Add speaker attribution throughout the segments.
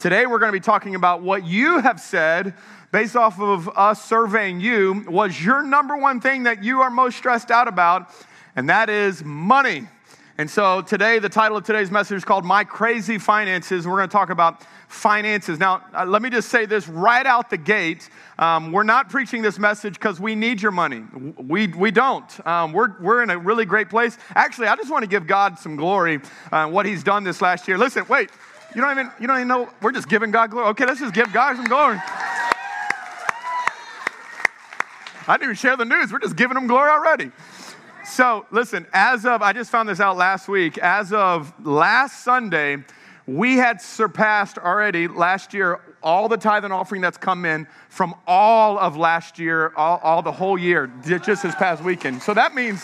Speaker 1: Today, we're going to be talking about what you have said based off of us surveying you was your number one thing that you are most stressed out about, and that is money. And so today, the title of today's message is called My Crazy Finances. We're going to talk about finances. Now, uh, let me just say this right out the gate. Um, we're not preaching this message because we need your money. We, we don't. Um, we're, we're in a really great place. Actually, I just want to give God some glory uh, what He's done this last year. Listen, wait. You don't even, you don't even know, we're just giving God glory. Okay, let's just give God some glory. I didn't even share the news. We're just giving him glory already. So, listen, as of, I just found this out last week, as of last Sunday, we had surpassed already last year all the tithe and offering that's come in from all of last year, all, all the whole year, just this past weekend. So that means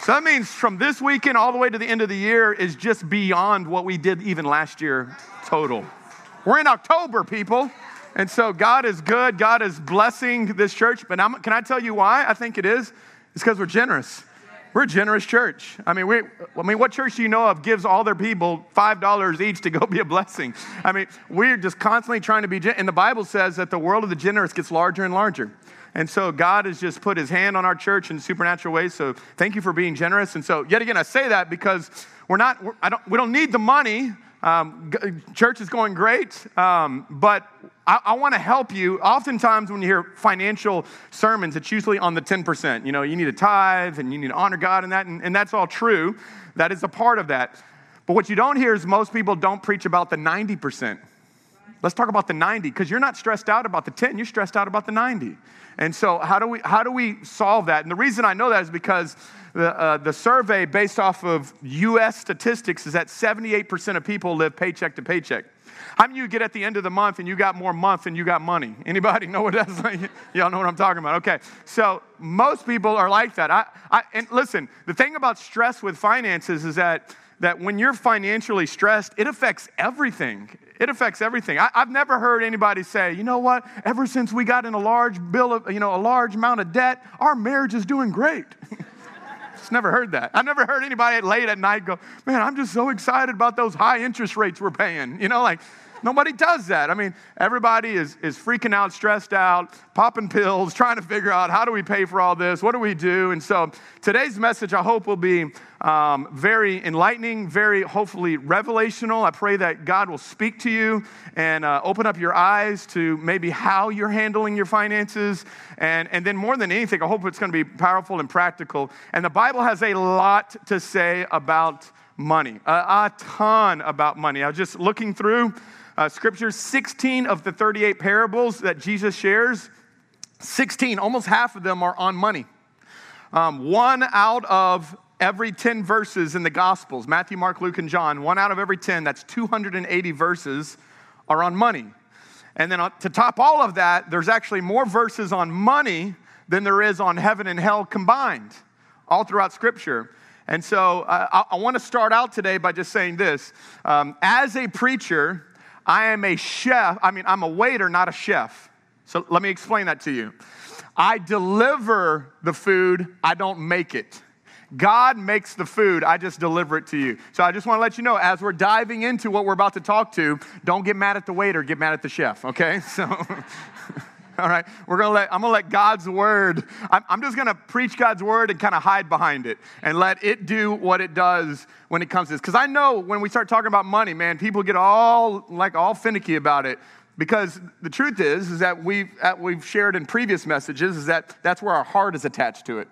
Speaker 1: so that means from this weekend all the way to the end of the year is just beyond what we did even last year total. We're in October, people. And so God is good. God is blessing this church. But I'm, can I tell you why I think it is? It's because we're generous. We're a generous church. I mean, we, I mean, what church do you know of gives all their people $5 each to go be a blessing? I mean, we're just constantly trying to be, and the Bible says that the world of the generous gets larger and larger. And so God has just put his hand on our church in supernatural ways. So thank you for being generous. And so, yet again, I say that because we're not, we're, I don't, we don't need the money. Um, church is going great, um, but I, I want to help you. Oftentimes, when you hear financial sermons, it's usually on the 10%. You know, you need a tithe and you need to honor God and that, and, and that's all true. That is a part of that. But what you don't hear is most people don't preach about the 90%. Let's talk about the 90 because you're not stressed out about the 10, you're stressed out about the 90. And so, how do we, how do we solve that? And the reason I know that is because the, uh, the survey based off of US statistics is that 78% of people live paycheck to paycheck. How many you get at the end of the month and you got more month than you got money? Anybody know what that's like? Y'all know what I'm talking about. Okay. So most people are like that. I, I, and listen, the thing about stress with finances is that, that when you're financially stressed, it affects everything. It affects everything. I, have never heard anybody say, you know what, ever since we got in a large bill of, you know, a large amount of debt, our marriage is doing great. Just never heard that. I've never heard anybody late at night go, man, I'm just so excited about those high interest rates we're paying. You know, like, Nobody does that. I mean, everybody is, is freaking out, stressed out, popping pills, trying to figure out how do we pay for all this? What do we do? And so today's message, I hope, will be um, very enlightening, very hopefully revelational. I pray that God will speak to you and uh, open up your eyes to maybe how you're handling your finances. And, and then, more than anything, I hope it's going to be powerful and practical. And the Bible has a lot to say about money, a, a ton about money. I was just looking through uh, scriptures, 16 of the 38 parables that Jesus shares, 16, almost half of them are on money. Um, one out of every 10 verses in the Gospels, Matthew, Mark, Luke, and John, one out of every 10, that's 280 verses, are on money. And then to top all of that, there's actually more verses on money than there is on heaven and hell combined, all throughout Scripture. And so uh, I, I want to start out today by just saying this. Um, as a preacher, I am a chef. I mean, I'm a waiter, not a chef. So let me explain that to you. I deliver the food, I don't make it. God makes the food, I just deliver it to you. So I just want to let you know as we're diving into what we're about to talk to, don't get mad at the waiter, get mad at the chef, okay? So all right we're gonna let i'm gonna let god's word i'm, I'm just gonna preach god's word and kind of hide behind it and let it do what it does when it comes to this because i know when we start talking about money man people get all like all finicky about it because the truth is is that we've, we've shared in previous messages is that that's where our heart is attached to it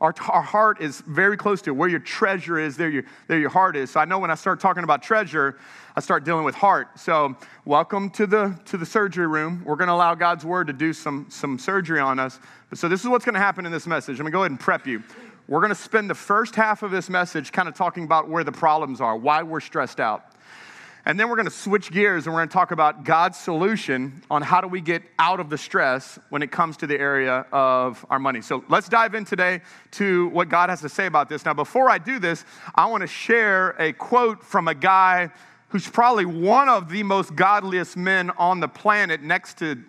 Speaker 1: our, our heart is very close to it. Where your treasure is, there your, there your heart is. So I know when I start talking about treasure, I start dealing with heart. So welcome to the, to the surgery room. We're going to allow God's word to do some, some surgery on us. But so this is what's going to happen in this message. I'm going to go ahead and prep you. We're going to spend the first half of this message kind of talking about where the problems are, why we're stressed out. And then we're going to switch gears and we're going to talk about God's solution on how do we get out of the stress when it comes to the area of our money. So let's dive in today to what God has to say about this. Now, before I do this, I want to share a quote from a guy who's probably one of the most godliest men on the planet next to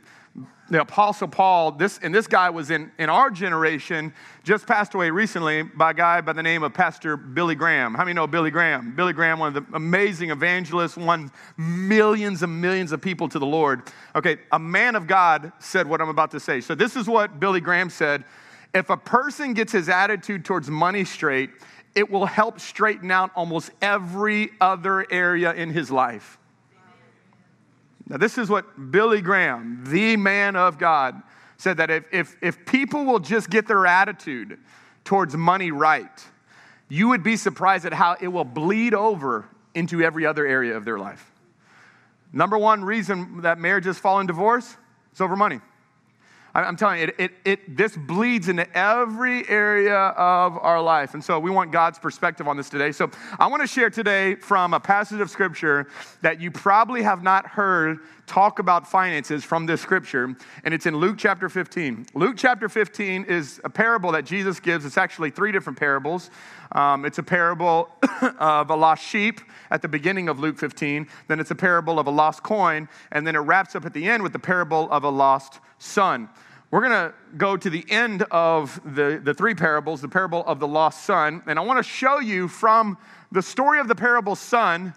Speaker 1: the Apostle Paul, this, and this guy was in, in our generation, just passed away recently by a guy by the name of Pastor Billy Graham. How many know Billy Graham? Billy Graham, one of the amazing evangelists, won millions and millions of people to the Lord. Okay, a man of God said what I'm about to say. So, this is what Billy Graham said If a person gets his attitude towards money straight, it will help straighten out almost every other area in his life. Now, this is what Billy Graham, the man of God, said that if, if, if people will just get their attitude towards money right, you would be surprised at how it will bleed over into every other area of their life. Number one reason that marriages fall in divorce is over money. I'm telling you, it, it, it, this bleeds into every area of our life. And so we want God's perspective on this today. So I want to share today from a passage of scripture that you probably have not heard talk about finances from this scripture. And it's in Luke chapter 15. Luke chapter 15 is a parable that Jesus gives. It's actually three different parables. Um, it's a parable of a lost sheep at the beginning of Luke 15. Then it's a parable of a lost coin. And then it wraps up at the end with the parable of a lost son. We're going to go to the end of the, the three parables, the parable of the lost son, and I want to show you from the story of the parable son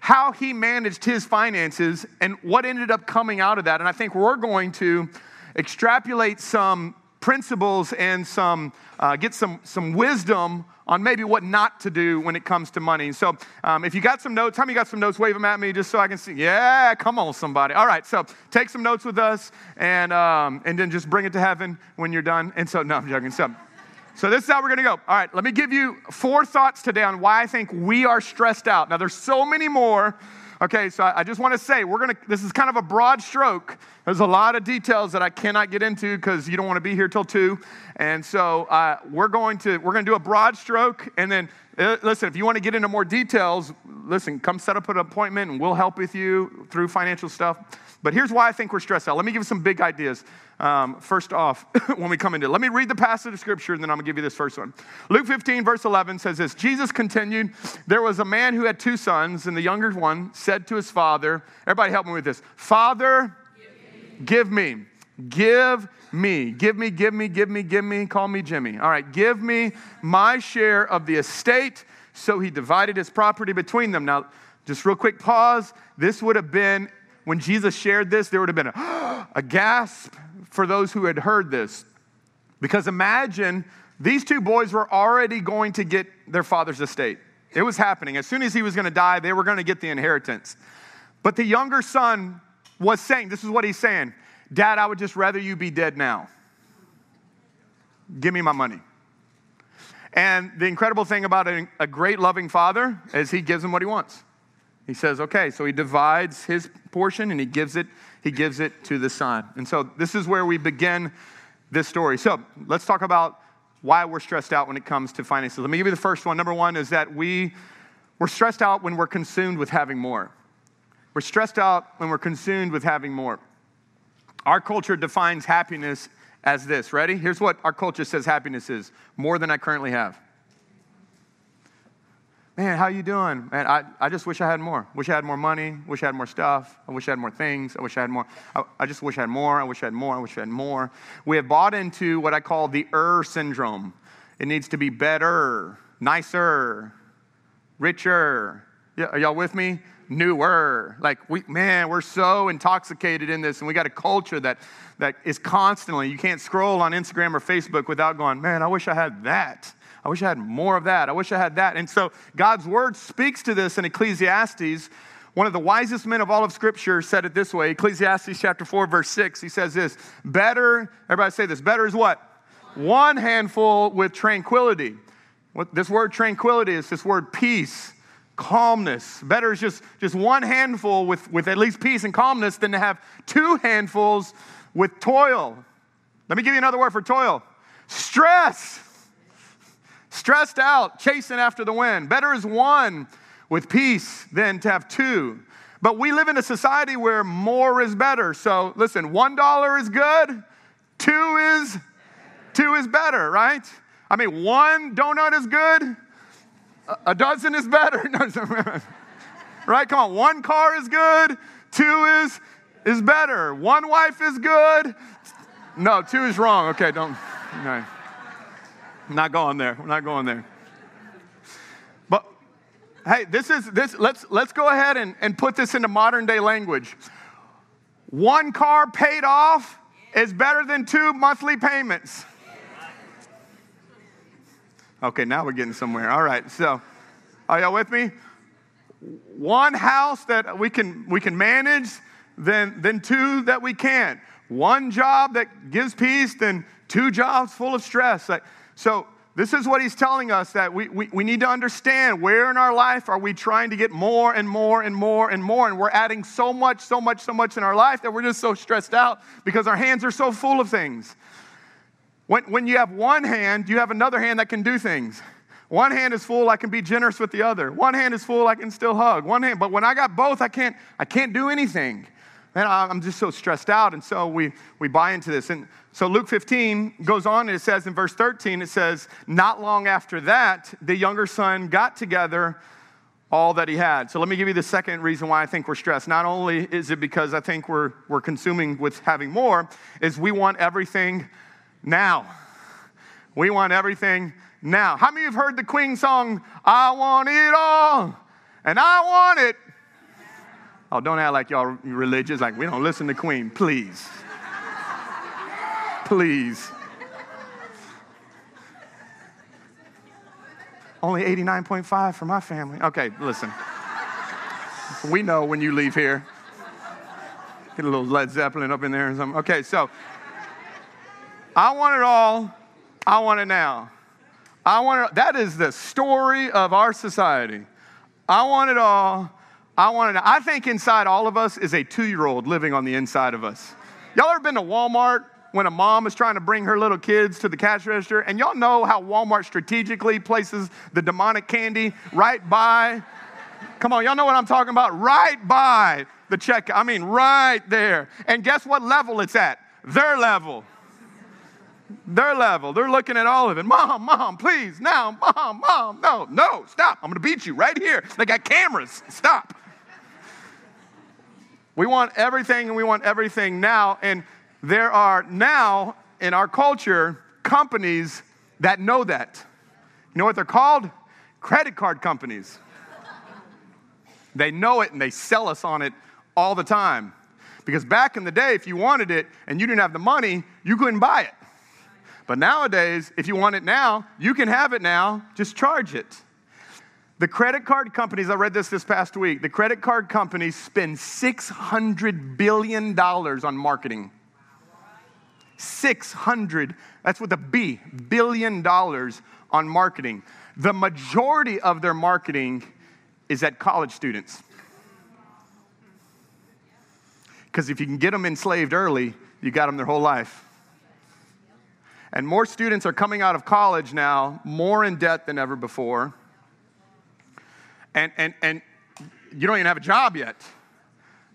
Speaker 1: how he managed his finances and what ended up coming out of that. And I think we're going to extrapolate some principles and some uh, get some, some wisdom on maybe what not to do when it comes to money. So, um, if you got some notes, how many got some notes? Wave them at me just so I can see. Yeah, come on, somebody. All right, so take some notes with us and, um, and then just bring it to heaven when you're done. And so, no, I'm joking. So, so this is how we're going to go. All right, let me give you four thoughts today on why I think we are stressed out. Now, there's so many more. Okay, so I just want to say we're gonna. This is kind of a broad stroke. There's a lot of details that I cannot get into because you don't want to be here till two, and so uh, we're going to we're going to do a broad stroke, and then uh, listen. If you want to get into more details, listen. Come set up an appointment, and we'll help with you through financial stuff. But here's why I think we're stressed out. Let me give you some big ideas. Um, first off, when we come into it, let me read the passage of scripture and then I'm gonna give you this first one. Luke 15, verse 11 says this Jesus continued, There was a man who had two sons, and the younger one said to his father, Everybody help me with this Father, give me, give me, give me, give me, give me, give me, call me Jimmy. All right, give me my share of the estate. So he divided his property between them. Now, just real quick pause. This would have been when Jesus shared this, there would have been a, a gasp for those who had heard this. Because imagine these two boys were already going to get their father's estate. It was happening. As soon as he was going to die, they were going to get the inheritance. But the younger son was saying, This is what he's saying Dad, I would just rather you be dead now. Give me my money. And the incredible thing about a, a great loving father is he gives him what he wants. He says, okay, so he divides his portion and he gives it, he gives it to the son. And so this is where we begin this story. So let's talk about why we're stressed out when it comes to finances. Let me give you the first one. Number one is that we, we're stressed out when we're consumed with having more. We're stressed out when we're consumed with having more. Our culture defines happiness as this. Ready? Here's what our culture says happiness is more than I currently have man, how you doing? Man, I, I just wish I had more. Wish I had more money. Wish I had more stuff. I wish I had more things. I wish I had more. I, I just wish I had more. I wish I had more. I wish I had more. We have bought into what I call the er syndrome. It needs to be better, nicer, richer. Yeah, are y'all with me? Newer. Like we, man, we're so intoxicated in this, and we got a culture that that is constantly. You can't scroll on Instagram or Facebook without going, man, I wish I had that. I wish I had more of that. I wish I had that. And so God's word speaks to this in Ecclesiastes. One of the wisest men of all of Scripture said it this way Ecclesiastes chapter 4, verse 6. He says this Better, everybody say this, better is what? One handful with tranquility. What, this word tranquility is this word peace, calmness. Better is just, just one handful with, with at least peace and calmness than to have two handfuls with toil. Let me give you another word for toil stress stressed out, chasing after the wind. Better is one with peace than to have two. But we live in a society where more is better. So listen, one dollar is good, two is two is better, right? I mean, one donut is good, a dozen is better. right? Come on, one car is good, two is is better. One wife is good. No, two is wrong. Okay, don't. No. Not going there. We're not going there. But hey, this is this. Let's let's go ahead and, and put this into modern day language. One car paid off is better than two monthly payments. Okay, now we're getting somewhere. All right, so are y'all with me? One house that we can we can manage, then then two that we can't. One job that gives peace, then two jobs full of stress. Like, so this is what he's telling us that we, we, we need to understand where in our life are we trying to get more and more and more and more. And we're adding so much, so much, so much in our life that we're just so stressed out because our hands are so full of things. When, when you have one hand, you have another hand that can do things. One hand is full, I can be generous with the other. One hand is full, I can still hug. One hand, but when I got both, I can't, I can't do anything. And I'm just so stressed out. And so we, we buy into this. And so Luke 15 goes on and it says in verse 13, it says, Not long after that, the younger son got together all that he had. So let me give you the second reason why I think we're stressed. Not only is it because I think we're, we're consuming with having more, is we want everything now. We want everything now. How many of you have heard the Queen song, I want it all, and I want it? Oh, don't act like y'all religious, like we don't listen to Queen, please please. Only 89.5 for my family. Okay, listen. We know when you leave here. Get a little Led Zeppelin up in there or something. Okay, so I want it all. I want it now. I want it. That is the story of our society. I want it all. I want it. I think inside all of us is a two year old living on the inside of us. Y'all ever been to Walmart when a mom is trying to bring her little kids to the cash register. And y'all know how Walmart strategically places the demonic candy right by. Come on, y'all know what I'm talking about? Right by the check. I mean, right there. And guess what level it's at? Their level. Their level. They're looking at all of it. Mom, mom, please, now, mom, mom, no, no, stop. I'm gonna beat you right here. They got cameras. Stop. We want everything and we want everything now. And there are now in our culture companies that know that. You know what they're called? Credit card companies. They know it and they sell us on it all the time. Because back in the day, if you wanted it and you didn't have the money, you couldn't buy it. But nowadays, if you want it now, you can have it now, just charge it. The credit card companies, I read this this past week, the credit card companies spend $600 billion on marketing. 600, that's with a B, billion dollars on marketing. The majority of their marketing is at college students. Because if you can get them enslaved early, you got them their whole life. And more students are coming out of college now, more in debt than ever before. And, and, and you don't even have a job yet.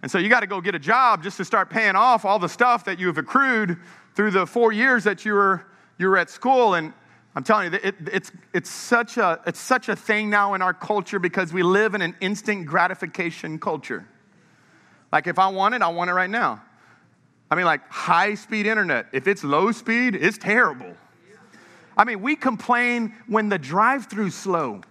Speaker 1: And so you got to go get a job just to start paying off all the stuff that you have accrued through the four years that you were, you were at school. And I'm telling you, it, it's, it's, such a, it's such a thing now in our culture because we live in an instant gratification culture. Like, if I want it, I want it right now. I mean, like high speed internet. If it's low speed, it's terrible. I mean, we complain when the drive through's slow.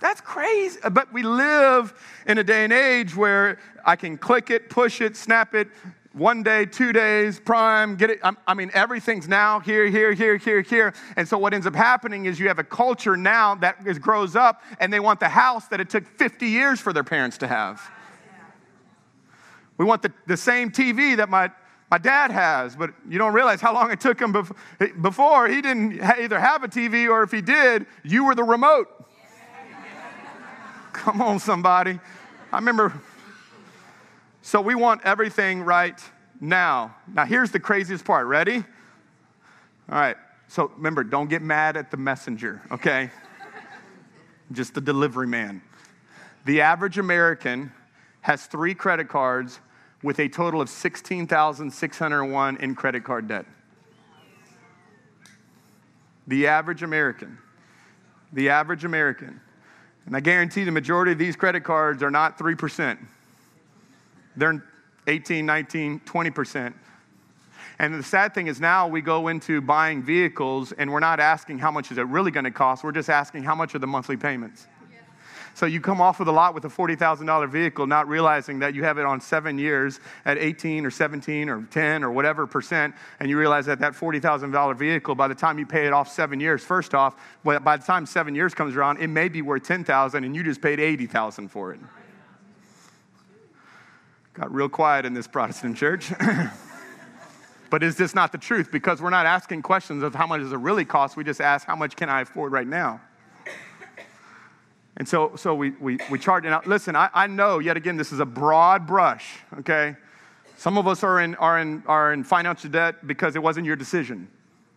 Speaker 1: That's crazy. But we live in a day and age where I can click it, push it, snap it, one day, two days, prime, get it. I mean, everything's now here, here, here, here, here. And so what ends up happening is you have a culture now that is, grows up and they want the house that it took 50 years for their parents to have. We want the, the same TV that my, my dad has, but you don't realize how long it took him before. He didn't either have a TV or if he did, you were the remote. Come on, somebody. I remember. So we want everything right now. Now, here's the craziest part. Ready? All right. So remember, don't get mad at the messenger, okay? Just the delivery man. The average American has three credit cards with a total of 16,601 in credit card debt. The average American. The average American. And I guarantee the majority of these credit cards are not 3%. They're 18, 19, 20%. And the sad thing is now we go into buying vehicles and we're not asking how much is it really going to cost. We're just asking how much are the monthly payments. So you come off with a lot with a $40,000 vehicle, not realizing that you have it on seven years at 18 or 17 or 10 or whatever percent, and you realize that that $40,000 vehicle, by the time you pay it off seven years, first off, by the time seven years comes around, it may be worth 10,000 and you just paid 80,000 for it. Got real quiet in this Protestant church. But is this not the truth? Because we're not asking questions of how much does it really cost. We just ask, how much can I afford right now? And so, so we, we, we charge. Now, listen, I, I know, yet again, this is a broad brush, okay? Some of us are in, are, in, are in financial debt because it wasn't your decision.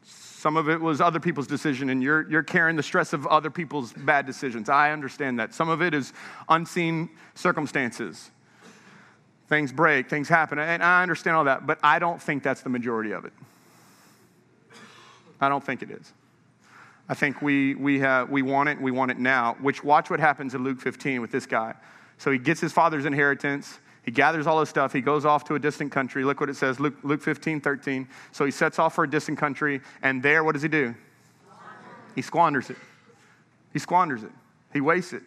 Speaker 1: Some of it was other people's decision, and you're, you're carrying the stress of other people's bad decisions. I understand that. Some of it is unseen circumstances. Things break, things happen, and I understand all that, but I don't think that's the majority of it. I don't think it is. I think we, we, have, we want it, we want it now, which watch what happens in Luke 15 with this guy. So he gets his father's inheritance, he gathers all his stuff, he goes off to a distant country. Look what it says, Luke, Luke 15, 13. So he sets off for a distant country, and there, what does he do? He squanders it. He squanders it. He wastes it.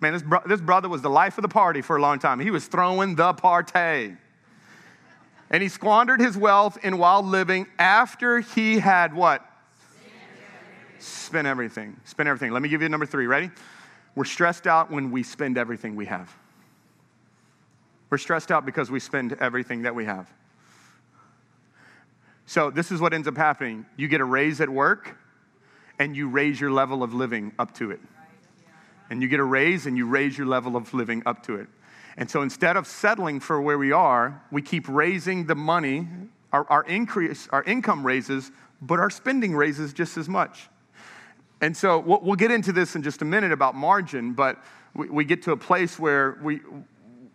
Speaker 1: Man, this, bro- this brother was the life of the party for a long time. He was throwing the party. And he squandered his wealth in wild living after he had what? Spent everything. Spent everything. Let me give you number three. Ready? We're stressed out when we spend everything we have. We're stressed out because we spend everything that we have. So, this is what ends up happening you get a raise at work, and you raise your level of living up to it and you get a raise and you raise your level of living up to it. And so instead of settling for where we are, we keep raising the money, our, our increase, our income raises, but our spending raises just as much. And so we'll, we'll get into this in just a minute about margin, but we, we get to a place where we,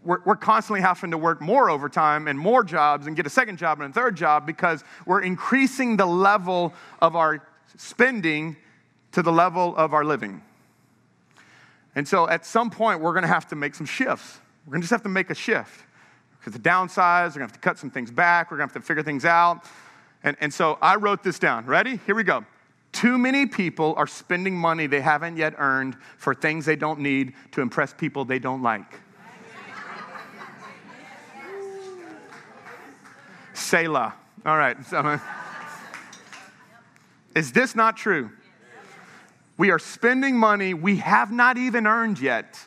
Speaker 1: we're, we're, constantly having to work more overtime and more jobs and get a second job and a third job because we're increasing the level of our spending to the level of our living. And so at some point, we're going to have to make some shifts. We're going to just have to make a shift. Because the downsize, we're going to have to cut some things back, we're going to have to figure things out. And, and so I wrote this down. Ready? Here we go. Too many people are spending money they haven't yet earned for things they don't need to impress people they don't like. Selah. All right. Is this not true? We are spending money we have not even earned yet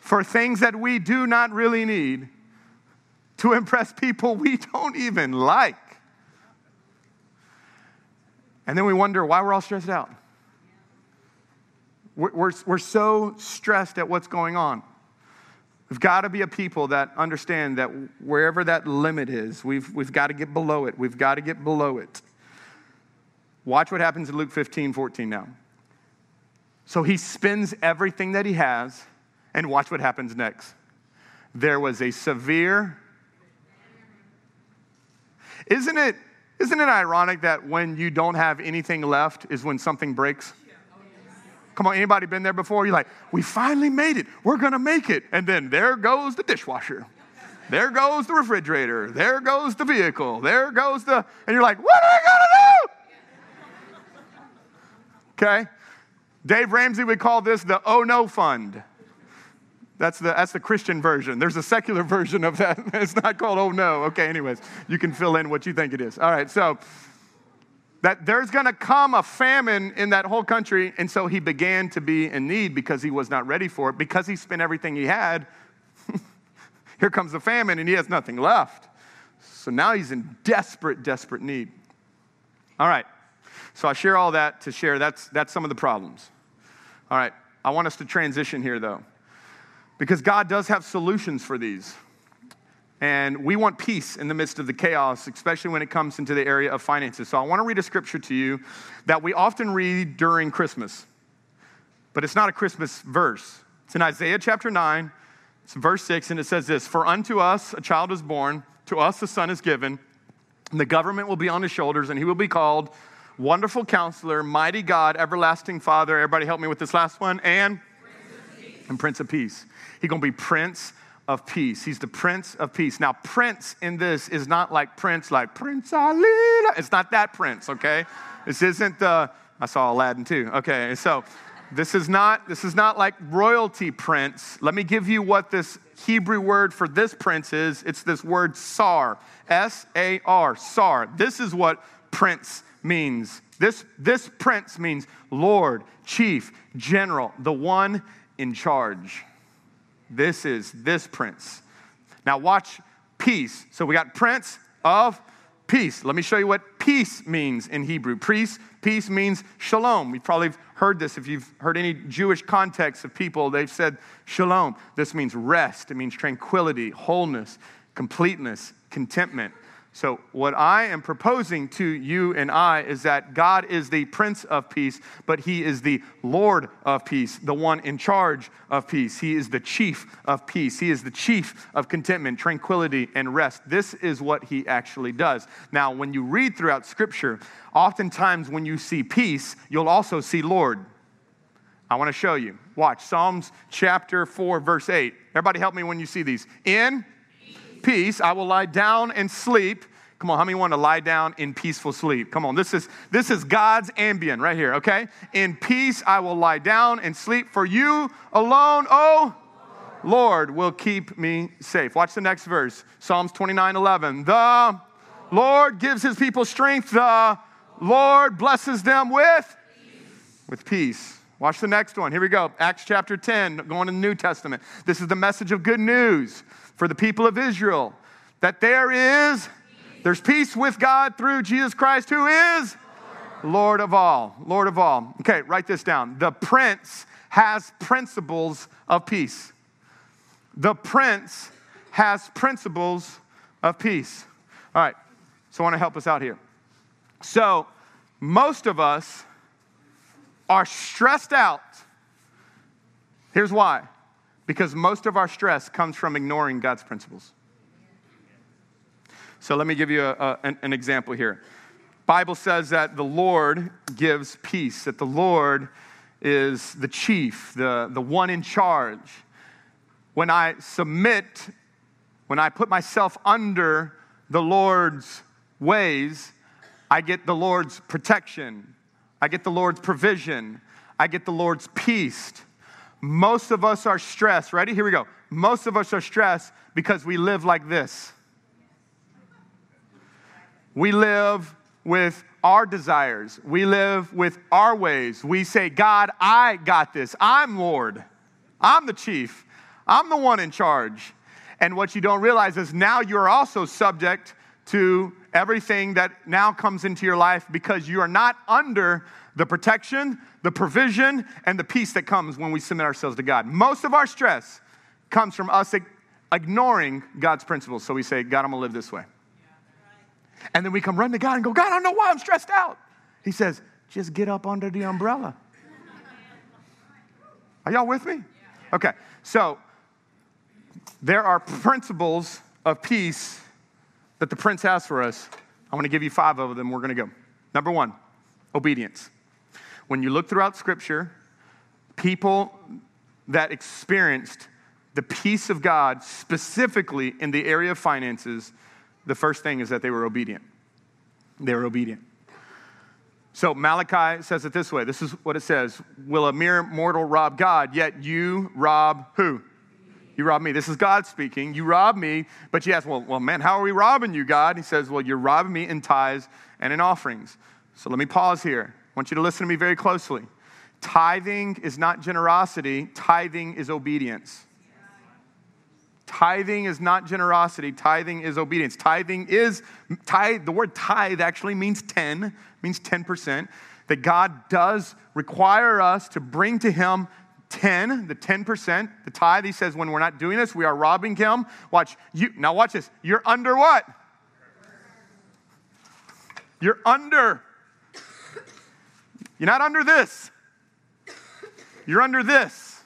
Speaker 1: for things that we do not really need to impress people we don't even like. And then we wonder why we're all stressed out. We're, we're, we're so stressed at what's going on. We've got to be a people that understand that wherever that limit is, we've, we've got to get below it. We've got to get below it. Watch what happens in Luke 15, 14 now. So he spends everything that he has, and watch what happens next. There was a severe. Isn't it, isn't it ironic that when you don't have anything left is when something breaks? Come on, anybody been there before? You're like, we finally made it. We're gonna make it. And then there goes the dishwasher. There goes the refrigerator. There goes the vehicle. There goes the, and you're like, what are I gonna do? Okay? Dave Ramsey would call this the oh no fund. That's the, that's the Christian version. There's a secular version of that. It's not called oh no. Okay, anyways, you can fill in what you think it is. All right, so that there's going to come a famine in that whole country. And so he began to be in need because he was not ready for it. Because he spent everything he had, here comes the famine and he has nothing left. So now he's in desperate, desperate need. All right. So I share all that to share that's, that's some of the problems. All right, I want us to transition here though, because God does have solutions for these. And we want peace in the midst of the chaos, especially when it comes into the area of finances. So I want to read a scripture to you that we often read during Christmas, but it's not a Christmas verse. It's in Isaiah chapter 9, it's verse 6, and it says this For unto us a child is born, to us a son is given, and the government will be on his shoulders, and he will be called Wonderful counselor, mighty God, everlasting Father. Everybody help me with this last one. And Prince and Prince of Peace. He's going to be Prince of Peace. He's the Prince of Peace. Now, Prince in this is not like Prince, like Prince Alila. It's not that Prince, okay? This isn't the, I saw Aladdin too. Okay, so this is not this is not like royalty prince. Let me give you what this Hebrew word for this prince is. It's this word sar. S A R. Sar. This is what prince means. This, this prince means Lord, chief, general, the one in charge. This is this prince. Now, watch peace. So we got prince of peace. Let me show you what peace means in Hebrew. Peace, peace means shalom. You've probably heard this if you've heard any Jewish context of people, they've said shalom. This means rest, it means tranquility, wholeness, completeness, contentment. So, what I am proposing to you and I is that God is the Prince of Peace, but He is the Lord of Peace, the one in charge of peace. He is the chief of peace. He is the chief of contentment, tranquility, and rest. This is what He actually does. Now, when you read throughout Scripture, oftentimes when you see peace, you'll also see Lord. I want to show you. Watch Psalms chapter 4, verse 8. Everybody help me when you see these. In peace, I will lie down and sleep. Come on, how many want to lie down in peaceful sleep? Come on, this is this is God's Ambien right here, okay? In peace I will lie down and sleep for you alone, oh Lord, will keep me safe. Watch the next verse. Psalms 29, 11. The Lord gives his people strength. The Lord blesses them with with peace. Watch the next one. Here we go. Acts chapter 10, going to the New Testament. This is the message of good news for the people of Israel that there is there's peace with God through Jesus Christ who is Lord of all. Lord of all. Okay, write this down. The prince has principles of peace. The prince has principles of peace. All right. So I want to help us out here. So, most of us are stressed out. Here's why because most of our stress comes from ignoring God's principles. So let me give you a, a, an, an example here. Bible says that the Lord gives peace, that the Lord is the chief, the, the one in charge. When I submit, when I put myself under the Lord's ways, I get the Lord's protection, I get the Lord's provision, I get the Lord's peace. Most of us are stressed. Ready? Here we go. Most of us are stressed because we live like this. We live with our desires. We live with our ways. We say, God, I got this. I'm Lord. I'm the chief. I'm the one in charge. And what you don't realize is now you're also subject to everything that now comes into your life because you are not under the protection, the provision, and the peace that comes when we submit ourselves to God. Most of our stress comes from us ignoring God's principles. So we say, God, I'm gonna live this way. And then we come run to God and go, God, I don't know why I'm stressed out. He says, just get up under the umbrella. Are y'all with me? Okay, so there are principles of peace that the prince has for us. I want to give you five of them. We're going to go. Number one, obedience. When you look throughout Scripture, people that experienced the peace of God, specifically in the area of finances, the first thing is that they were obedient. They were obedient. So Malachi says it this way this is what it says Will a mere mortal rob God, yet you rob who? You rob me. This is God speaking. You rob me, but you ask, well, well, man, how are we robbing you, God? He says, well, you're robbing me in tithes and in offerings. So let me pause here. Want you to listen to me very closely. Tithing is not generosity, tithing is obedience. Tithing is not generosity, tithing is obedience. Tithing is tithe, the word tithe actually means 10, means 10%. That God does require us to bring to him 10, the 10%, the tithe. He says when we're not doing this, we are robbing him. Watch you now watch this. You're under what? You're under. You're not under this. You're under this.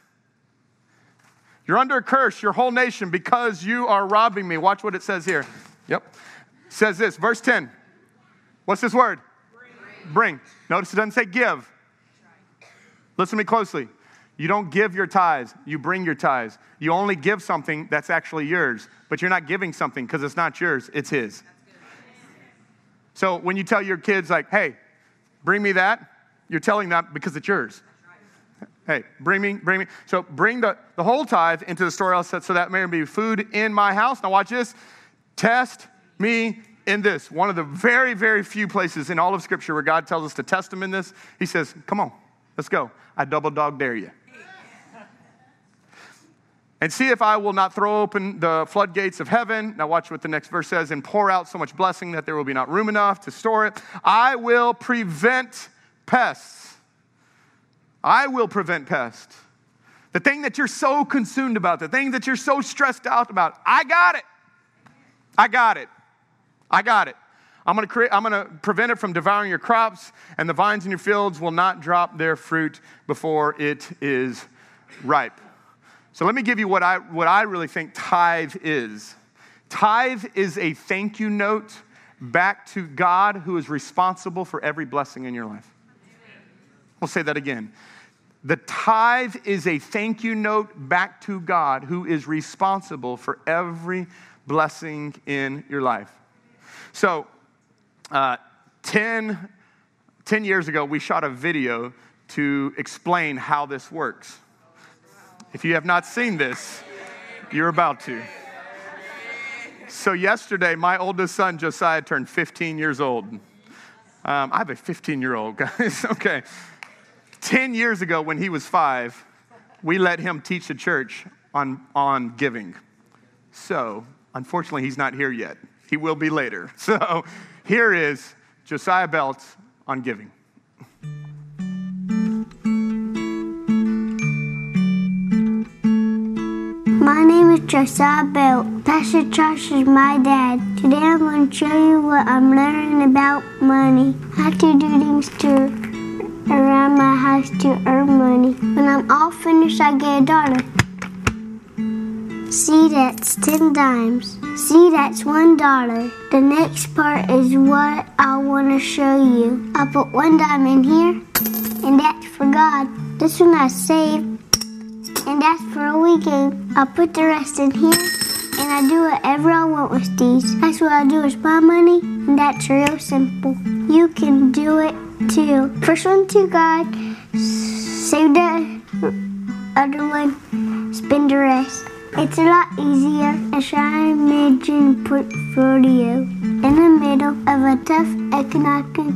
Speaker 1: You're under a curse, your whole nation, because you are robbing me. Watch what it says here. Yep. It says this, verse 10. What's this word? Bring. Notice it doesn't say give. Listen to me closely. You don't give your tithes, you bring your tithes. You only give something that's actually yours, but you're not giving something because it's not yours, it's His. So when you tell your kids, like, hey, bring me that, you're telling that because it's yours. Hey, bring me, bring me. So bring the, the whole tithe into the storehouse so that may be food in my house. Now watch this. Test me in this. One of the very, very few places in all of Scripture where God tells us to test him in this. He says, come on, let's go. I double dog dare you. And see if I will not throw open the floodgates of heaven. Now, watch what the next verse says and pour out so much blessing that there will be not room enough to store it. I will prevent pests. I will prevent pests. The thing that you're so consumed about, the thing that you're so stressed out about, I got it. I got it. I got it. I'm going to create I'm going to prevent it from devouring your crops and the vines in your fields will not drop their fruit before it is ripe. So let me give you what I, what I really think tithe is. Tithe is a thank you note back to God who is responsible for every blessing in your life. We'll say that again. The tithe is a thank you note back to God who is responsible for every blessing in your life. So, uh, 10, 10 years ago, we shot a video to explain how this works. If you have not seen this, you're about to. So, yesterday, my oldest son, Josiah, turned 15 years old. Um, I have a 15 year old, guys. okay. 10 years ago, when he was five, we let him teach the church on, on giving. So, unfortunately, he's not here yet. He will be later. So, here is Josiah Belt on giving.
Speaker 2: My name is Josiah Belt. Pastor Josh is my dad. Today I'm going to show you what I'm learning about money. How to do things to around my house to earn money. When I'm all finished, I get a dollar. See, that's 10 dimes. See, that's $1. The next part is what I want to show you. I put one dime in here, and that's for God. This one I saved and that's for a weekend. I'll put the rest in here and I do whatever I want with these. That's what I do with my money, and that's real simple. You can do it too. First one to God, save the other one, spend the rest. It's a lot easier as I imagine portfolio in the middle of a tough economic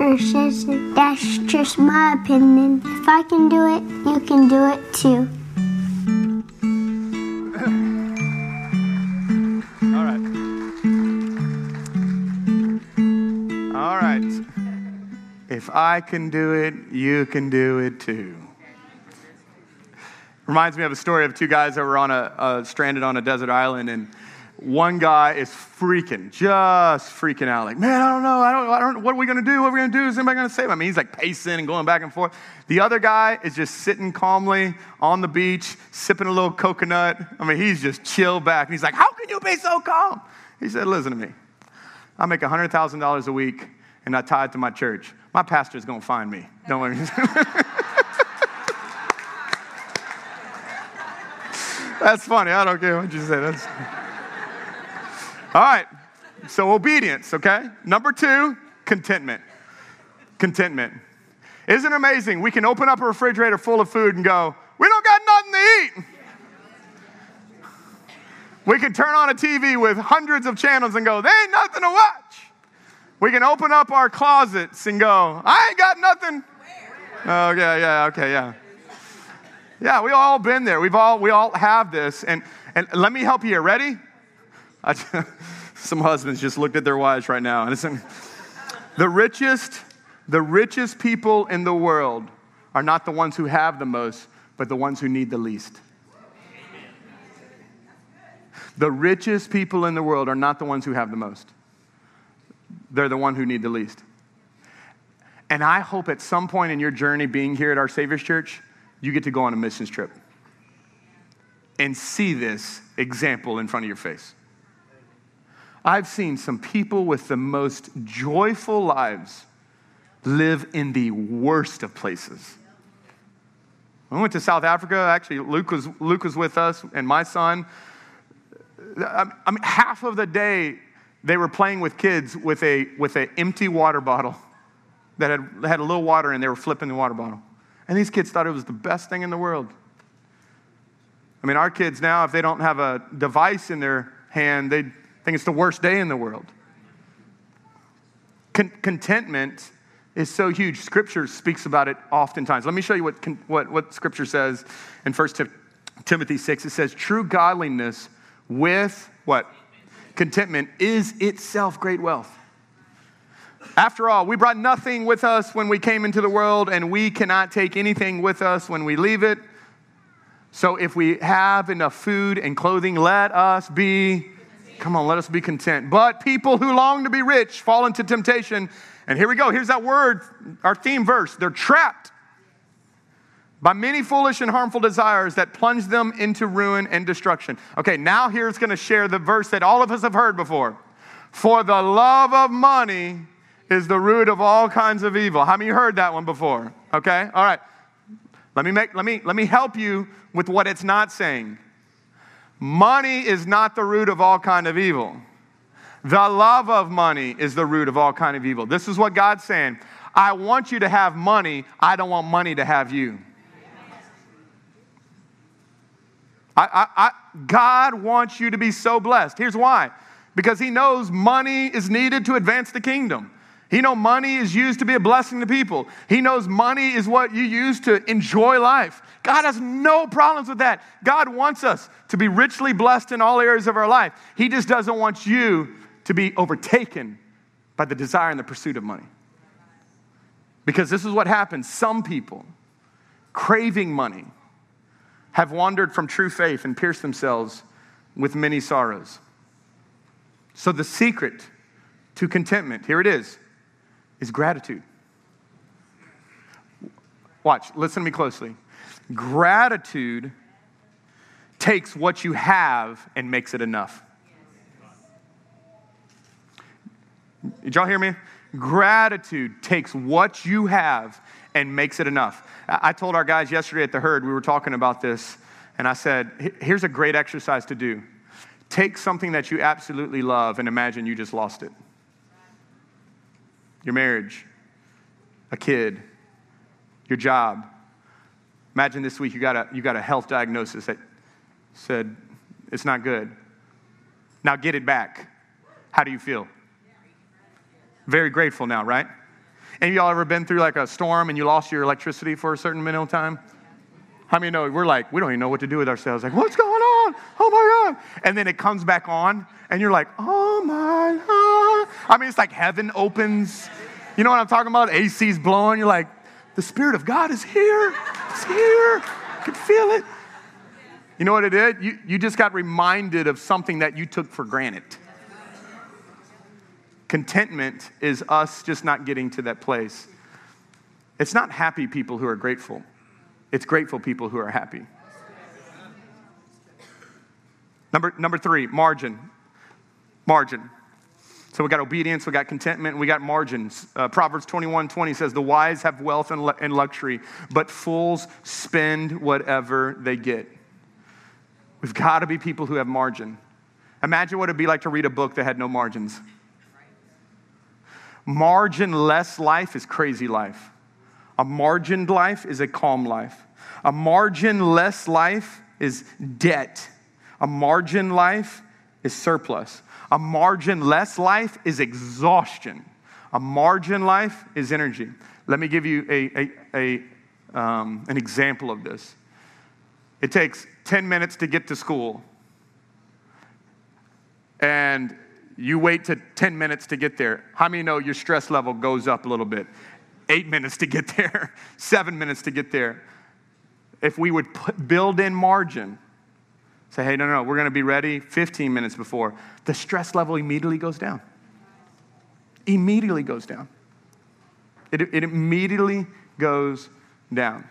Speaker 2: recession. That's just my opinion. If I can do it, you can do it too.
Speaker 1: I can do it, you can do it too. Reminds me of a story of two guys that were on a, uh, stranded on a desert island, and one guy is freaking, just freaking out, like, man, I don't know, I don't, I don't, what are we gonna do? What are we gonna do? Is anybody gonna save him? I mean, he's like pacing and going back and forth. The other guy is just sitting calmly on the beach, sipping a little coconut. I mean, he's just chill back. And he's like, how can you be so calm? He said, listen to me. I make $100,000 a week and I tithe it to my church. My pastor's gonna find me. Don't worry. That's funny. I don't care what you say. That's all right. So obedience, okay? Number two, contentment. Contentment. Isn't it amazing? We can open up a refrigerator full of food and go, we don't got nothing to eat. We can turn on a TV with hundreds of channels and go, there ain't nothing to watch. We can open up our closets and go, I ain't got nothing. Oh, yeah, yeah, okay, yeah. Yeah, we've all been there. We've all we all have this. And and let me help you here. Ready? I, some husbands just looked at their wives right now. And it's the richest, the richest people in the world are not the ones who have the most, but the ones who need the least. The richest people in the world are not the ones who have the most. They're the one who need the least. And I hope at some point in your journey being here at our Savior's Church, you get to go on a missions trip and see this example in front of your face. I've seen some people with the most joyful lives live in the worst of places. We went to South Africa, actually, Luke was, Luke was with us and my son. I mean, half of the day they were playing with kids with a with an empty water bottle that had, had a little water and they were flipping the water bottle. And these kids thought it was the best thing in the world. I mean, our kids now, if they don't have a device in their hand, they think it's the worst day in the world. Con- contentment is so huge. Scripture speaks about it oftentimes. Let me show you what, what, what Scripture says in 1 Timothy 6. It says, True godliness with what? Contentment is itself great wealth. After all, we brought nothing with us when we came into the world, and we cannot take anything with us when we leave it. So if we have enough food and clothing, let us be, come on, let us be content. But people who long to be rich fall into temptation. And here we go. Here's that word, our theme verse. They're trapped by many foolish and harmful desires that plunge them into ruin and destruction. Okay, now here's going to share the verse that all of us have heard before. For the love of money is the root of all kinds of evil. How many heard that one before? Okay, all right. Let me, make, let, me, let me help you with what it's not saying. Money is not the root of all kind of evil. The love of money is the root of all kind of evil. This is what God's saying. I want you to have money. I don't want money to have you. I, I, I, God wants you to be so blessed. Here's why because He knows money is needed to advance the kingdom. He knows money is used to be a blessing to people. He knows money is what you use to enjoy life. God has no problems with that. God wants us to be richly blessed in all areas of our life. He just doesn't want you to be overtaken by the desire and the pursuit of money. Because this is what happens. Some people, craving money, have wandered from true faith and pierced themselves with many sorrows. So, the secret to contentment, here it is is gratitude. Watch, listen to me closely. Gratitude takes what you have and makes it enough. Did y'all hear me? Gratitude takes what you have and makes it enough. I told our guys yesterday at the herd, we were talking about this, and I said, here's a great exercise to do. Take something that you absolutely love and imagine you just lost it your marriage, a kid, your job. Imagine this week you got a, you got a health diagnosis that said it's not good. Now get it back. How do you feel? Very grateful now, right? Any of y'all ever been through like a storm and you lost your electricity for a certain minute of time? How many know we're like, we don't even know what to do with ourselves? Like, what's going on? Oh my God. And then it comes back on, and you're like, oh my God. I mean, it's like heaven opens. You know what I'm talking about? AC's blowing. You're like, the Spirit of God is here. It's here. I can feel it. You know what it did? You, you just got reminded of something that you took for granted. Contentment is us just not getting to that place. It's not happy people who are grateful. It's grateful people who are happy. Number, number three, margin. Margin. So we got obedience, we got contentment, we got margins. Uh, Proverbs 21 20 says, The wise have wealth and, and luxury, but fools spend whatever they get. We've got to be people who have margin. Imagine what it'd be like to read a book that had no margins. Margin-less life is crazy life. A margined life is a calm life. A margin-less life is debt. A margin life is surplus. A margin-less life is exhaustion. A margin life is energy. Let me give you a, a, a um, an example of this. It takes 10 minutes to get to school, and you wait to 10 minutes to get there. How many know your stress level goes up a little bit? eight minutes to get there, seven minutes to get there. If we would put, build in margin, say, hey, no, no, no, we're going to be ready 15 minutes before, the stress level immediately goes down. Immediately goes down. It, it immediately goes down.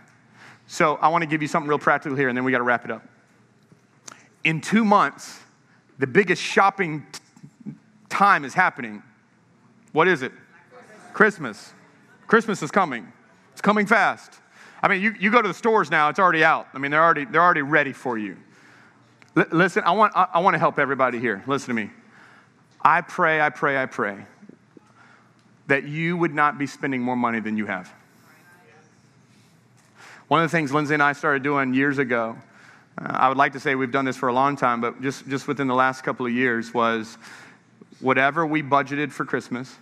Speaker 1: So I want to give you something real practical here, and then we got to wrap it up. In two months, the biggest shopping time is happening. What is it? Christmas. Christmas is coming. It's coming fast. I mean, you, you go to the stores now, it's already out. I mean, they're already, they're already ready for you. L- listen, I want, I, I want to help everybody here. Listen to me. I pray, I pray, I pray that you would not be spending more money than you have. One of the things Lindsay and I started doing years ago, uh, I would like to say we've done this for a long time, but just, just within the last couple of years, was whatever we budgeted for Christmas,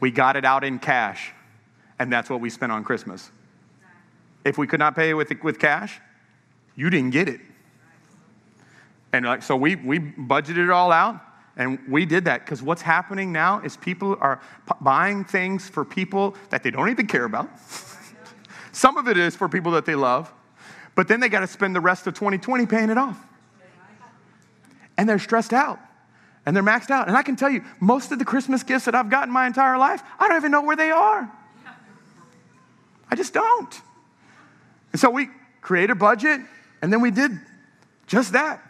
Speaker 1: we got it out in cash, and that's what we spent on Christmas. If we could not pay with, with cash, you didn't get it. And like, so we, we budgeted it all out, and we did that because what's happening now is people are p- buying things for people that they don't even care about. Some of it is for people that they love, but then they got to spend the rest of 2020 paying it off. And they're stressed out and they're maxed out. And I can tell you, most of the Christmas gifts that I've gotten my entire life, I don't even know where they are. I just don't. And so we create a budget, and then we did just that.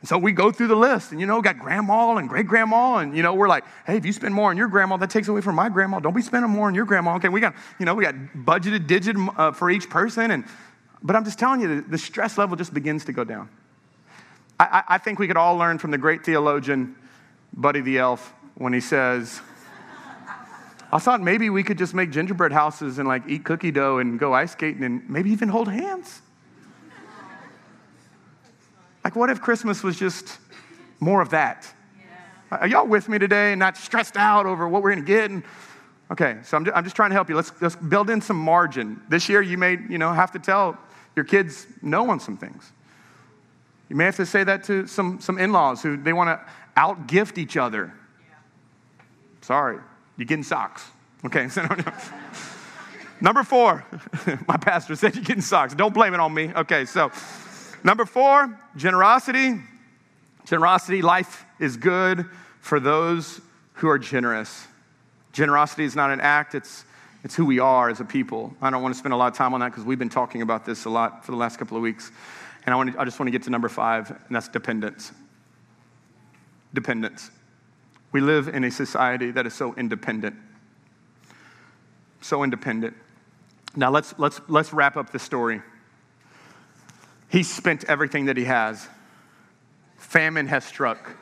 Speaker 1: And so we go through the list, and you know, got grandma and great grandma, and you know, we're like, hey, if you spend more on your grandma, that takes away from my grandma. Don't be spending more on your grandma. Okay, we got, you know, we got budgeted digit uh, for each person, and but I'm just telling you, the, the stress level just begins to go down. I, I think we could all learn from the great theologian Buddy the Elf when he says, I thought maybe we could just make gingerbread houses and like eat cookie dough and go ice skating and maybe even hold hands. Like, what if Christmas was just more of that? Yeah. Are y'all with me today? and Not stressed out over what we're going to get? And, okay, so I'm just, I'm just trying to help you. Let's, let's build in some margin. This year, you may you know, have to tell your kids no on some things. You may have to say that to some, some in laws who they want to outgift each other. Yeah. Sorry, you're getting socks. Okay, so no, no. Number four, my pastor said you're getting socks. Don't blame it on me. Okay, so number four, generosity. Generosity, life is good for those who are generous. Generosity is not an act, it's, it's who we are as a people. I don't want to spend a lot of time on that because we've been talking about this a lot for the last couple of weeks. And I, want to, I just want to get to number five, and that's dependence. Dependence. We live in a society that is so independent. So independent. Now let's, let's, let's wrap up the story. He spent everything that he has. Famine has struck.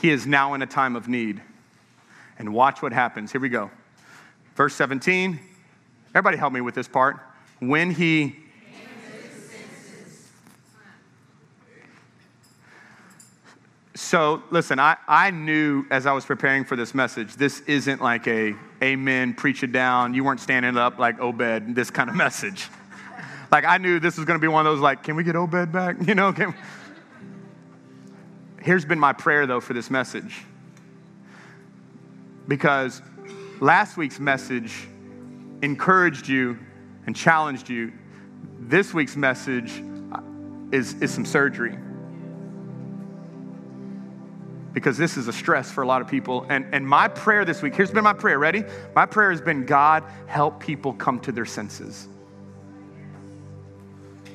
Speaker 1: He is now in a time of need. And watch what happens. Here we go. Verse 17. Everybody help me with this part. When he So, listen, I, I knew as I was preparing for this message, this isn't like a amen, preach it down. You weren't standing up like Obed, this kind of message. like, I knew this was going to be one of those, like, can we get Obed back? You know, can... here's been my prayer, though, for this message. Because last week's message encouraged you and challenged you. This week's message is, is some surgery because this is a stress for a lot of people. And, and my prayer this week, here's been my prayer. Ready? My prayer has been God, help people come to their senses.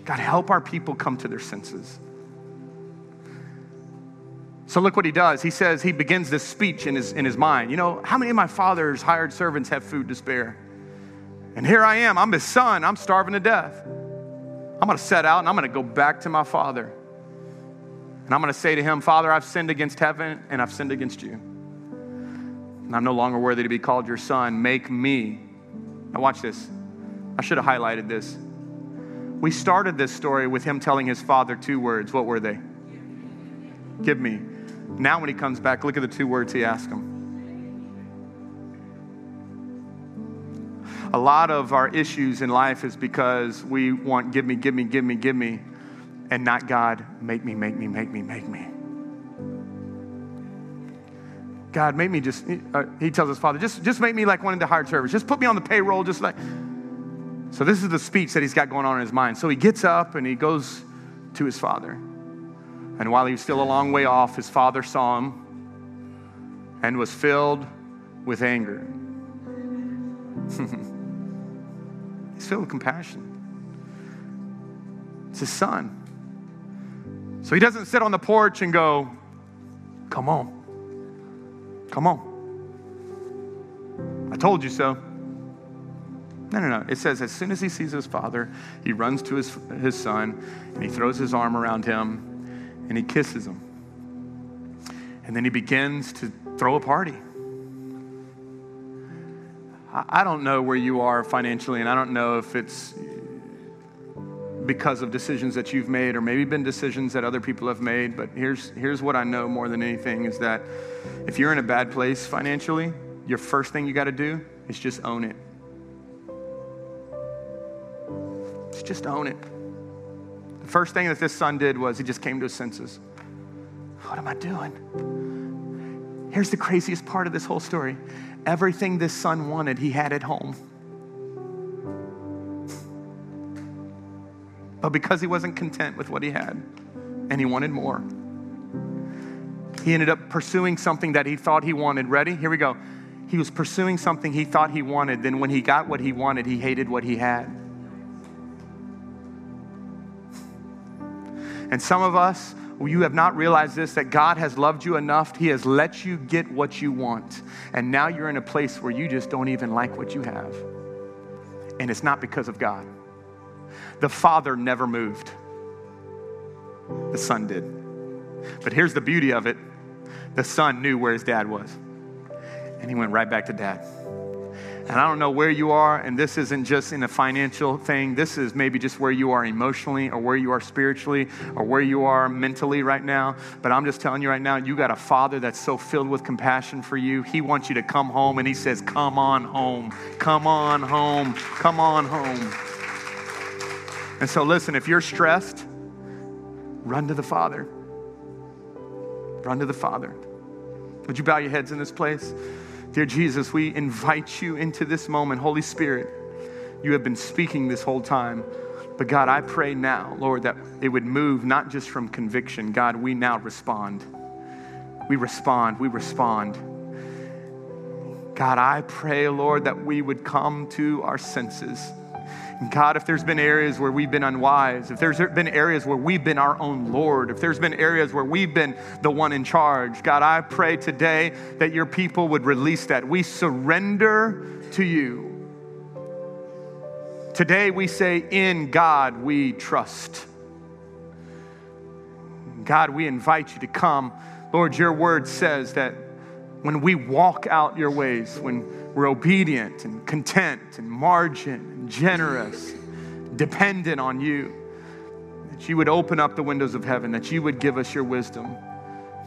Speaker 1: God, help our people come to their senses. So look what he does. He says, he begins this speech in his, in his mind. You know, how many of my father's hired servants have food to spare? And here I am. I'm his son. I'm starving to death. I'm to set out and I'm to go back to my father. And I'm going to say to him, Father, I've sinned against heaven and I've sinned against you. And I'm no longer worthy to be called your son. Make me. Now, watch this. I should have highlighted this. We started this story with him telling his father two words. What were they? Give me. Now, when he comes back, look at the two words he asked him. A lot of our issues in life is because we want give me, give me, give me, give me and not God, make me, make me, make me, make me. God, make me just, uh, he tells his father, just, just make me like one of the hired servants. Just put me on the payroll, just like. So, this is the speech that he's got going on in his mind. So, he gets up and he goes to his father. And while he was still a long way off, his father saw him and was filled with anger. he's filled with compassion. It's his son. So he doesn't sit on the porch and go, Come on. Come on. I told you so. No, no, no. It says as soon as he sees his father, he runs to his, his son and he throws his arm around him and he kisses him. And then he begins to throw a party. I don't know where you are financially, and I don't know if it's because of decisions that you've made or maybe been decisions that other people have made, but here's, here's what I know more than anything is that if you're in a bad place financially, your first thing you got to do is just own it. Just own it. The first thing that this son did was he just came to his senses. What am I doing? Here's the craziest part of this whole story everything this son wanted, he had at home. But because he wasn't content with what he had and he wanted more, he ended up pursuing something that he thought he wanted. Ready? Here we go. He was pursuing something he thought he wanted. Then, when he got what he wanted, he hated what he had. And some of us, you have not realized this that God has loved you enough. He has let you get what you want. And now you're in a place where you just don't even like what you have. And it's not because of God. The Father never moved, the Son did. But here's the beauty of it the Son knew where his dad was, and he went right back to dad. And I don't know where you are, and this isn't just in a financial thing. This is maybe just where you are emotionally, or where you are spiritually, or where you are mentally right now. But I'm just telling you right now, you got a father that's so filled with compassion for you. He wants you to come home, and he says, Come on home. Come on home. Come on home. And so, listen, if you're stressed, run to the Father. Run to the Father. Would you bow your heads in this place? Dear Jesus, we invite you into this moment. Holy Spirit, you have been speaking this whole time. But God, I pray now, Lord, that it would move not just from conviction. God, we now respond. We respond. We respond. God, I pray, Lord, that we would come to our senses. God, if there's been areas where we've been unwise, if there's been areas where we've been our own Lord, if there's been areas where we've been the one in charge, God, I pray today that your people would release that. We surrender to you. Today we say, In God we trust. God, we invite you to come. Lord, your word says that when we walk out your ways, when we're obedient and content and margin generous, dependent on you, that you would open up the windows of heaven, that you would give us your wisdom.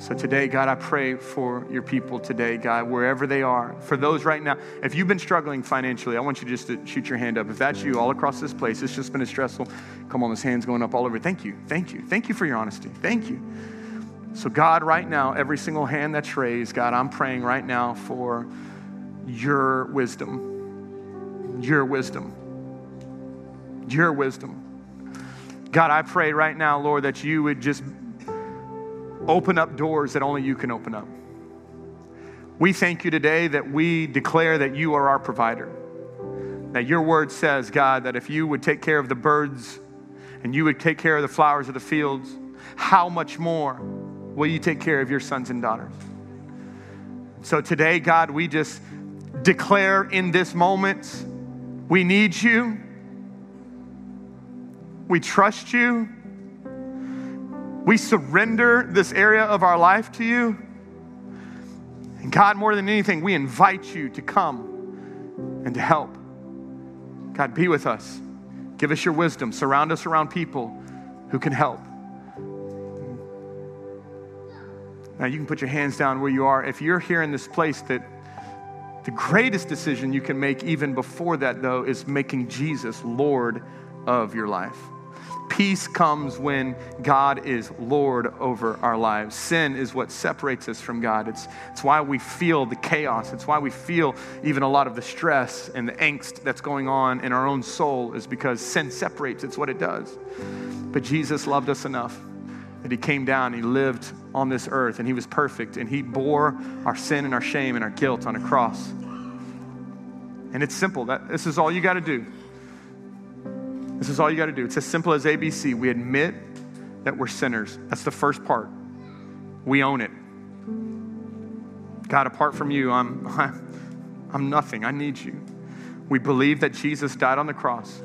Speaker 1: So today, God, I pray for your people today, God, wherever they are. For those right now, if you've been struggling financially, I want you just to shoot your hand up. If that's you all across this place, it's just been a stressful. Come on, this hand's going up all over. Thank you. Thank you. Thank you for your honesty. Thank you. So, God, right now, every single hand that's raised, God, I'm praying right now for your wisdom. Your wisdom. Your wisdom. God, I pray right now, Lord, that you would just open up doors that only you can open up. We thank you today that we declare that you are our provider. That your word says, God, that if you would take care of the birds and you would take care of the flowers of the fields, how much more will you take care of your sons and daughters? So today, God, we just declare in this moment we need you, we trust you, we surrender this area of our life to you. And God, more than anything, we invite you to come and to help. God, be with us. Give us your wisdom. Surround us around people who can help. Now, you can put your hands down where you are. If you're here in this place, that the greatest decision you can make, even before that, though, is making Jesus Lord of your life. Peace comes when God is Lord over our lives. Sin is what separates us from God. It's, it's why we feel the chaos. It's why we feel even a lot of the stress and the angst that's going on in our own soul, is because sin separates. It's what it does. But Jesus loved us enough that he came down, he lived on this earth, and he was perfect, and he bore our sin and our shame and our guilt on a cross. And it's simple. That, this is all you got to do. This is all you got to do. It's as simple as ABC. We admit that we're sinners. That's the first part. We own it. God, apart from you, I'm, I'm nothing. I need you. We believe that Jesus died on the cross.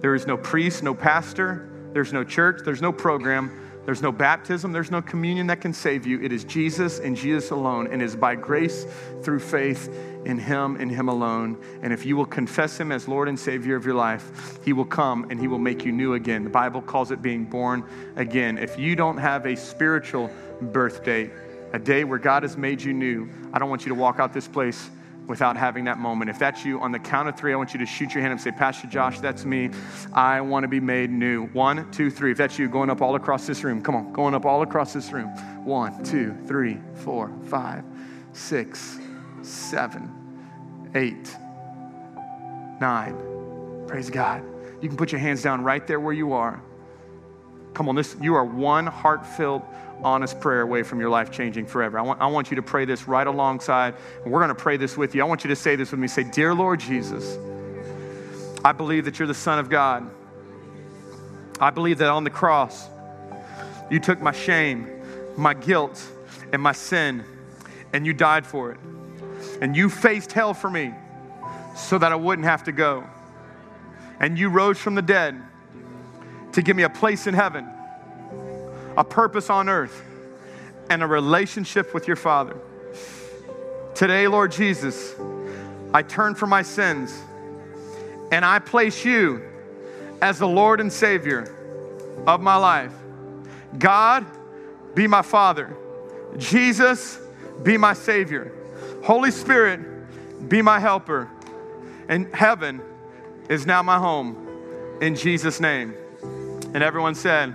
Speaker 1: There is no priest, no pastor, there's no church, there's no program, there's no baptism, there's no communion that can save you. It is Jesus and Jesus alone, and it is by grace through faith in Him and Him alone. And if you will confess Him as Lord and Savior of your life, He will come and He will make you new again. The Bible calls it being born again. If you don't have a spiritual birth date, a day where God has made you new, I don't want you to walk out this place without having that moment. If that's you, on the count of three, I want you to shoot your hand and say, Pastor Josh, that's me. I want to be made new. One, two, three. If that's you, going up all across this room. Come on, going up all across this room. One, two, three, four, five, six, seven, eight, nine. Praise God. You can put your hands down right there where you are. Come on, this you are one heart-filled, honest prayer away from your life changing forever. I want, I want you to pray this right alongside, we're going to pray this with you. I want you to say this with me. Say, Dear Lord Jesus, I believe that you're the Son of God. I believe that on the cross, you took my shame, my guilt, and my sin, and you died for it. And you faced hell for me so that I wouldn't have to go. And you rose from the dead to give me a place in heaven, a purpose on earth, and a relationship with your Father. Today, Lord Jesus, I turn from my sins and I place you as the Lord and Savior of my life. God, be my Father. Jesus, be my Savior. Holy Spirit, be my helper. And heaven is now my home. In Jesus' name. And everyone said,